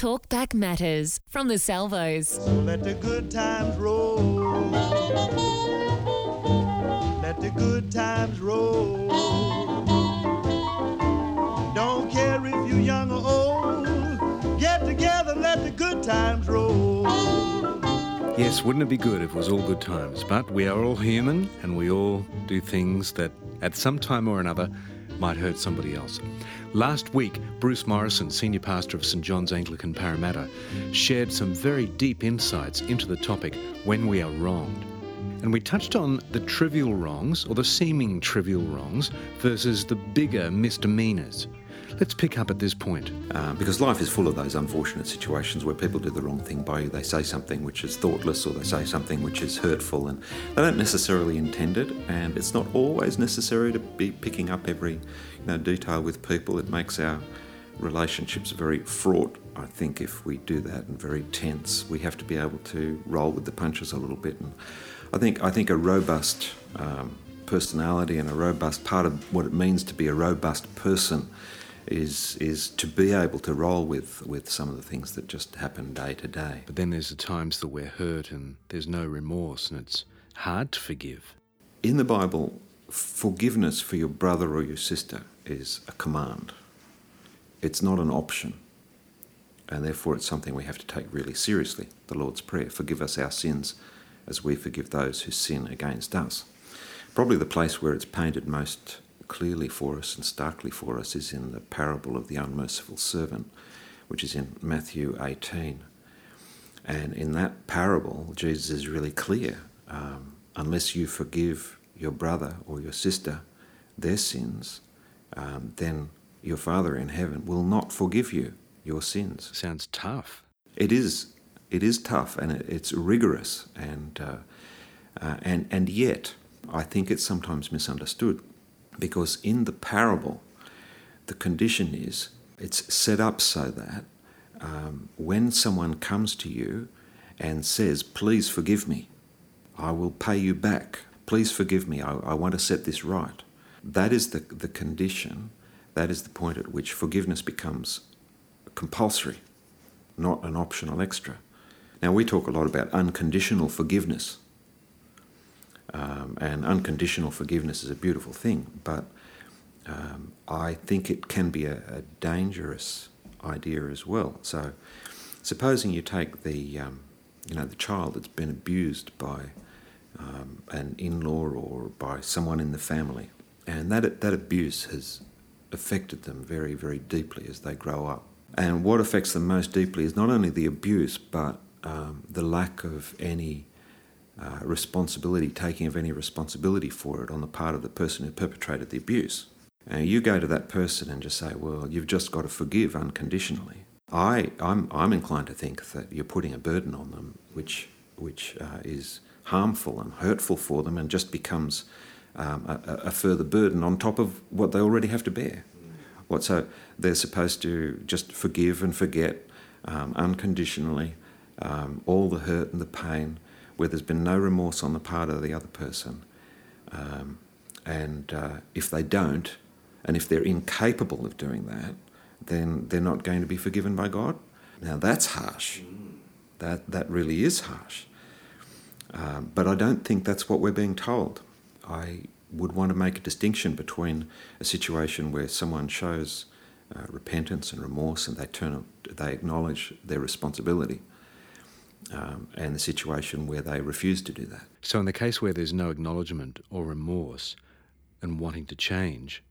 Talkback Matters from the Salvos. So let the good times roll. Let the good times roll. Don't care if you're young or old. Get together, let the good times roll. Yes, wouldn't it be good if it was all good times? But we are all human and we all do things that at some time or another might hurt somebody else. Last week, Bruce Morrison, Senior Pastor of St John's Anglican Parramatta, shared some very deep insights into the topic when we are wronged. And we touched on the trivial wrongs, or the seeming trivial wrongs, versus the bigger misdemeanours. Let's pick up at this point. Uh, because life is full of those unfortunate situations where people do the wrong thing by you. They say something which is thoughtless or they say something which is hurtful and they don't necessarily intend it. And it's not always necessary to be picking up every you know, detail with people. It makes our relationships very fraught, I think, if we do that and very tense. We have to be able to roll with the punches a little bit. And I think, I think a robust um, personality and a robust part of what it means to be a robust person is is to be able to roll with with some of the things that just happen day to day. But then there's the times that we're hurt and there's no remorse and it's hard to forgive. In the Bible, forgiveness for your brother or your sister is a command. It's not an option. And therefore it's something we have to take really seriously. The Lord's Prayer, forgive us our sins as we forgive those who sin against us. Probably the place where it's painted most clearly for us and starkly for us is in the parable of the unmerciful servant, which is in Matthew 18. And in that parable, Jesus is really clear. Um, unless you forgive your brother or your sister their sins, um, then your Father in heaven will not forgive you your sins. Sounds tough. It is. It is tough and it, it's rigorous, and uh, uh, and and yet I think it's sometimes misunderstood because in the parable, the condition is it's set up so that um, when someone comes to you and says, Please forgive me, I will pay you back, please forgive me, I, I want to set this right. That is the, the condition, that is the point at which forgiveness becomes compulsory, not an optional extra. Now, we talk a lot about unconditional forgiveness. Um, and unconditional forgiveness is a beautiful thing, but um, I think it can be a, a, dangerous idea as well. So, supposing you take the um, you know the child that's been abused by um, an in-law or by someone in the family, and that that abuse has affected them very very deeply as they grow up. And what affects them most deeply is not only the abuse, but um, the lack of any uh, responsibility, taking of any responsibility for it on the part of the person who perpetrated the abuse. And you go to that person and just say, well, you've just got to forgive unconditionally. I, I'm, I'm inclined to think that you're putting a burden on them which, which uh, is harmful and hurtful for them and just becomes um, a, a, further burden on top of what they already have to bear. What, so they're supposed to just forgive and forget um, unconditionally um, all the hurt and the pain where there's been no remorse on the part of the other person. Um, and uh, if they don't, and if they're incapable of doing that, then they're not going to be forgiven by God. Now that's harsh. That, that really is harsh. Um, but I don't think that's what we're being told. I would want to make a distinction between a situation where someone shows uh, repentance and remorse and they turn, they acknowledge their responsibility, um, and the situation where they refuse to do that. So, in the case where there's no acknowledgement or remorse and wanting to change,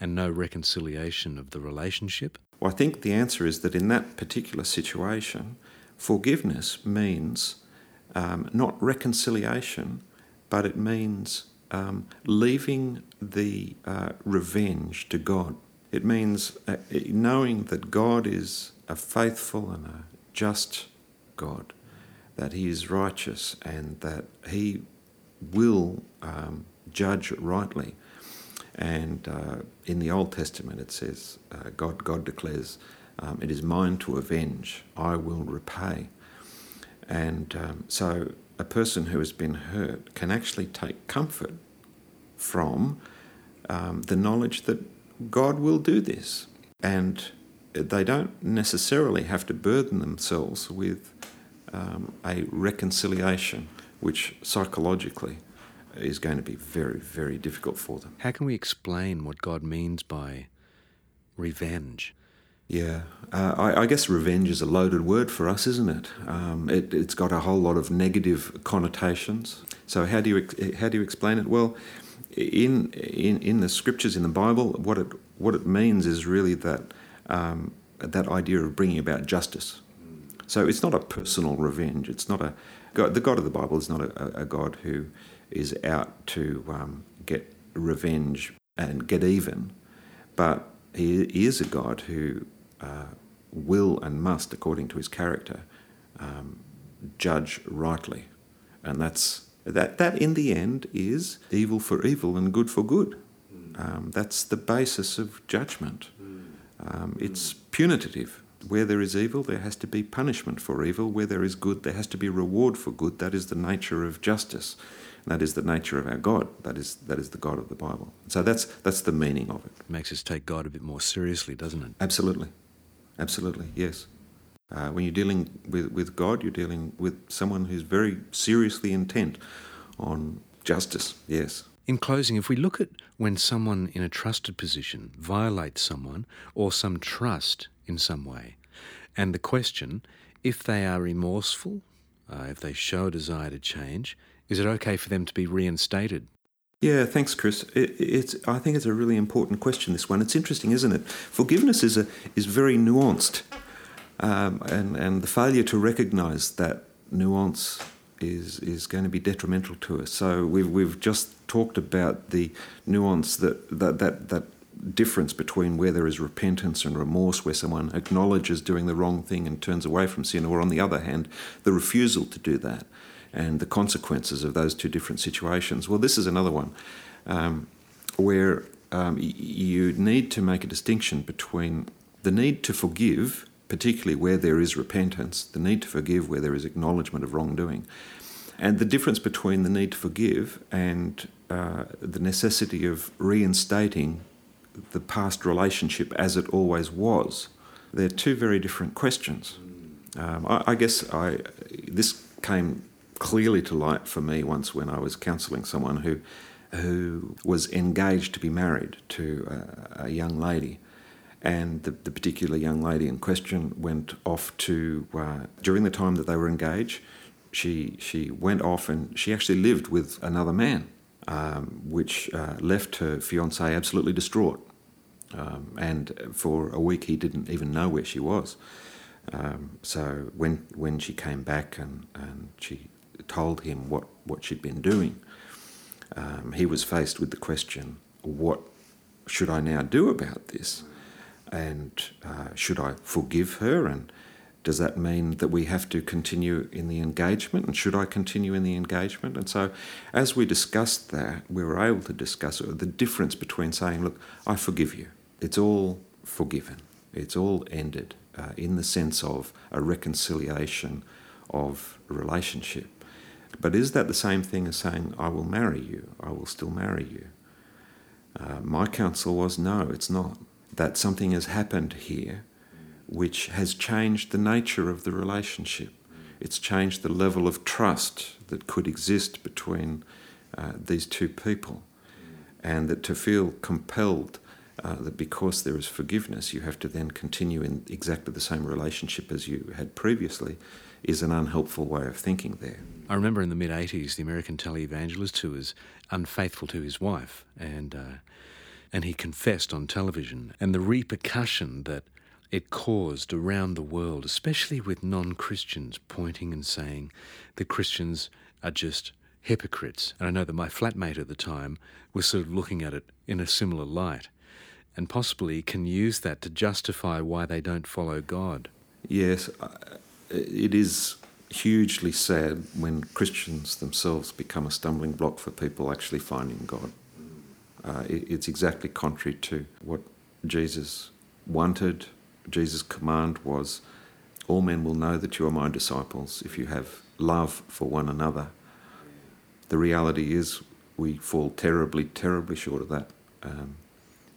and no reconciliation of the relationship? Well, I think the answer is that in that particular situation, forgiveness means um, not reconciliation, but it means um, leaving the uh, revenge to God. It means uh, knowing that God is a faithful and a just God that he is righteous and that he will um, judge rightly. And uh, in the Old Testament, it says, uh, God, God declares, um, It is mine to avenge, I will repay. And um, so a person who has been hurt can actually take comfort from um, the knowledge that God will do this. And they don't necessarily have to burden themselves with um, a reconciliation, which psychologically is going to be very, very difficult for them. How can we explain what God means by revenge? Yeah, uh, I, I, guess revenge is a loaded word for us, isn't it? Um, it? It's got a whole lot of negative connotations. So how do you how do you explain it? Well, in in in the scriptures in the Bible, what it what it means is really that um, that idea of bringing about justice. So it's not a personal revenge. It's not a God, the God of the Bible is not a, a God who is out to um, get revenge and get even, but he, he is a God who uh, will and must, according to his character, um, judge rightly, and that's that. That in the end is evil for evil and good for good. Um, that's the basis of judgment. Um, it's punitive. Where there is evil, there has to be punishment for evil. Where there is good, there has to be reward for good. That is the nature of justice. That is the nature of our God. That is that is the God of the Bible. So that's that's the meaning of it. Makes us take God a bit more seriously, doesn't it? Absolutely, absolutely, yes. Uh, when you're dealing with, with God, you're dealing with someone who's very seriously intent on justice. Yes. In closing, if we look at when someone in a trusted position violates someone or some trust in some way, and the question, if they are remorseful, uh, if they show a desire to change, is it okay for them to be reinstated? Yeah, thanks, Chris. It, it's I think it's a really important question. This one. It's interesting, isn't it? Forgiveness is a is very nuanced, um, and and the failure to recognise that nuance is is going to be detrimental to us. So we've we've just talked about the nuance that that that, that difference between where there is repentance and remorse, where someone acknowledges doing the wrong thing and turns away from sin, or on the other hand, the refusal to do that, and the consequences of those two different situations. Well, this is another one um, where um, you need to make a distinction between the need to forgive particularly where there is repentance, the need to forgive where there is acknowledgement of wrongdoing, and the difference between the need to forgive and uh, the necessity of reinstating the past relationship as it always was. They're two very different questions. Um, I, I, guess I this came clearly to light for me once when I was counselling someone who who was engaged to be married to a, a young lady and the, the, particular young lady in question went off to uh, during the time that they were engaged she she went off and she actually lived with another man um, which uh, left her fiance absolutely distraught um, and for a week he didn't even know where she was um, so when when she came back and, and she told him what, what she'd been doing um, he was faced with the question what should I now do about this and uh, should I forgive her? And does that mean that we have to continue in the engagement? And should I continue in the engagement? And so, as we discussed that, we were able to discuss the difference between saying, Look, I forgive you. It's all forgiven, it's all ended uh, in the sense of a reconciliation of relationship. But is that the same thing as saying, I will marry you, I will still marry you? Uh, my counsel was, No, it's not that something has happened here which has changed the nature of the relationship. It's changed the level of trust that could exist between uh, these two people. And that to feel compelled uh, that because there is forgiveness, you have to then continue in exactly the same relationship as you had previously is an unhelpful way of thinking there. I remember in the mid 80s, the American televangelist who was unfaithful to his wife and uh, and he confessed on television, and the repercussion that it caused around the world, especially with non Christians pointing and saying the Christians are just hypocrites. And I know that my flatmate at the time was sort of looking at it in a similar light and possibly can use that to justify why they don't follow God. Yes, it is hugely sad when Christians themselves become a stumbling block for people actually finding God. Uh, it's exactly contrary to what Jesus wanted. Jesus' command was, All men will know that you are my disciples if you have love for one another. The reality is, we fall terribly, terribly short of that. Um,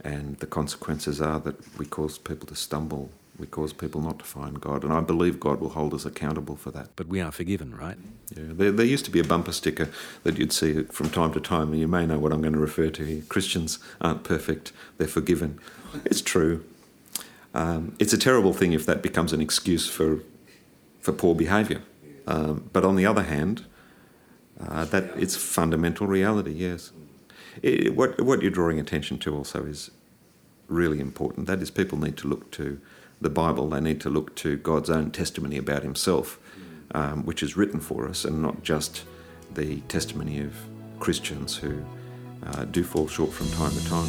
and the consequences are that we cause people to stumble We cause people not to find God, and I believe God will hold us accountable for that. But we are forgiven, right? Yeah, there, there used to be a bumper sticker that you'd see from time to time, and you may know what I'm going to refer to here. Christians aren't perfect; they're forgiven. It's true. Um, it's a terrible thing if that becomes an excuse for for poor behaviour. Um, but on the other hand, uh, that it's fundamental reality. Yes. What what you're drawing attention to also is really important. That is, people need to look to the Bible. They need to look to God's own testimony about Himself, um, which is written for us, and not just the testimony of Christians who uh, do fall short from time to time.